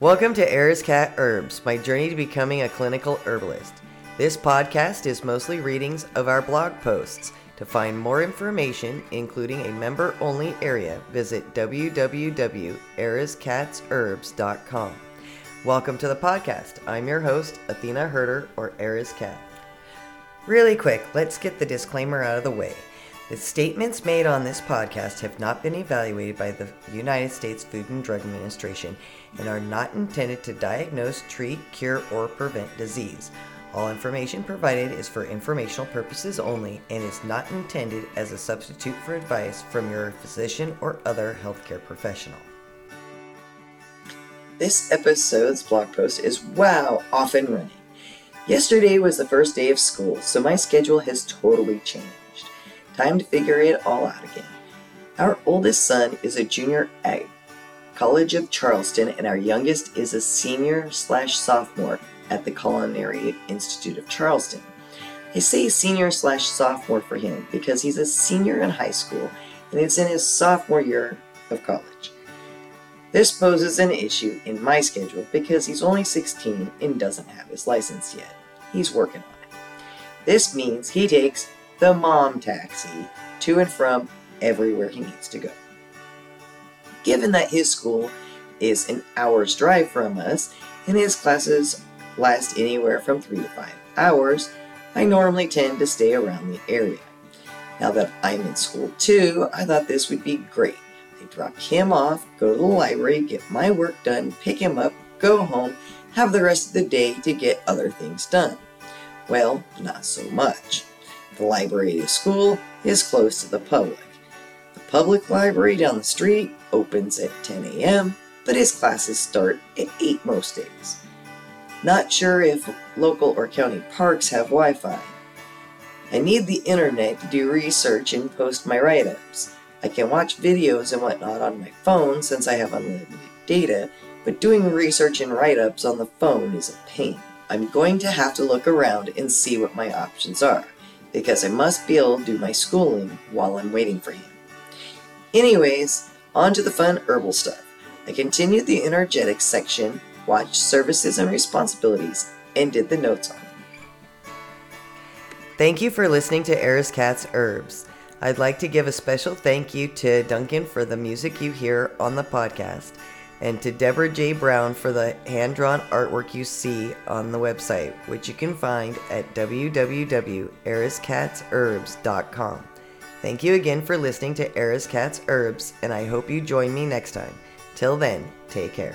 Welcome to Arizkatt Herbs, my journey to becoming a clinical herbalist. This podcast is mostly readings of our blog posts. To find more information, including a member only area, visit www.arizkattsherbs.com. Welcome to the podcast. I'm your host, Athena Herder, or Arizkatt. Really quick, let's get the disclaimer out of the way. The statements made on this podcast have not been evaluated by the United States Food and Drug Administration and are not intended to diagnose, treat, cure, or prevent disease. All information provided is for informational purposes only and is not intended as a substitute for advice from your physician or other healthcare professional. This episode's blog post is wow, off and running. Yesterday was the first day of school, so my schedule has totally changed. Time to figure it all out again. Our oldest son is a junior at College of Charleston, and our youngest is a senior slash sophomore at the Culinary Institute of Charleston. I say senior slash sophomore for him because he's a senior in high school and it's in his sophomore year of college. This poses an issue in my schedule because he's only 16 and doesn't have his license yet. He's working on it. This means he takes the mom taxi to and from everywhere he needs to go. Given that his school is an hour's drive from us and his classes last anywhere from three to five hours, I normally tend to stay around the area. Now that I'm in school too, I thought this would be great. I drop him off, go to the library, get my work done, pick him up, go home, have the rest of the day to get other things done. Well, not so much. The library at school is closed to the public. The public library down the street opens at 10 a.m., but his classes start at 8 most days. Not sure if local or county parks have Wi Fi. I need the internet to do research and post my write ups. I can watch videos and whatnot on my phone since I have unlimited data, but doing research and write ups on the phone is a pain. I'm going to have to look around and see what my options are because I must be able to do my schooling while I'm waiting for him. Anyways, on to the fun herbal stuff. I continued the energetic section, watched services and responsibilities, and did the notes on them. Thank you for listening to Arizkatt's Herbs. I'd like to give a special thank you to Duncan for the music you hear on the podcast and to Debora J. Brown for the hand drawn artwork you see on the website, which you can find at www.arizkattsherbs.com. Thank you again for listening to Arizkatts Herbs, and I hope you join me next time. Till then, take care.